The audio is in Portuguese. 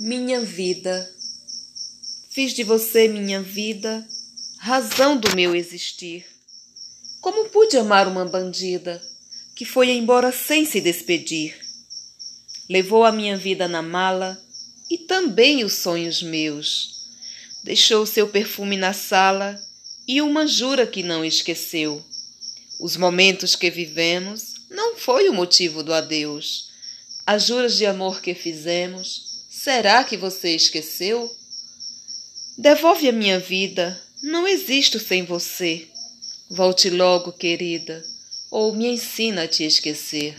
Minha vida, fiz de você minha vida, razão do meu existir. Como pude amar uma bandida que foi embora sem se despedir? Levou a minha vida na mala e também os sonhos meus. Deixou seu perfume na sala e uma jura que não esqueceu. Os momentos que vivemos não foi o motivo do adeus. As juras de amor que fizemos Será que você esqueceu? Devolve a minha vida, não existo sem você. Volte logo, querida, ou me ensina a te esquecer.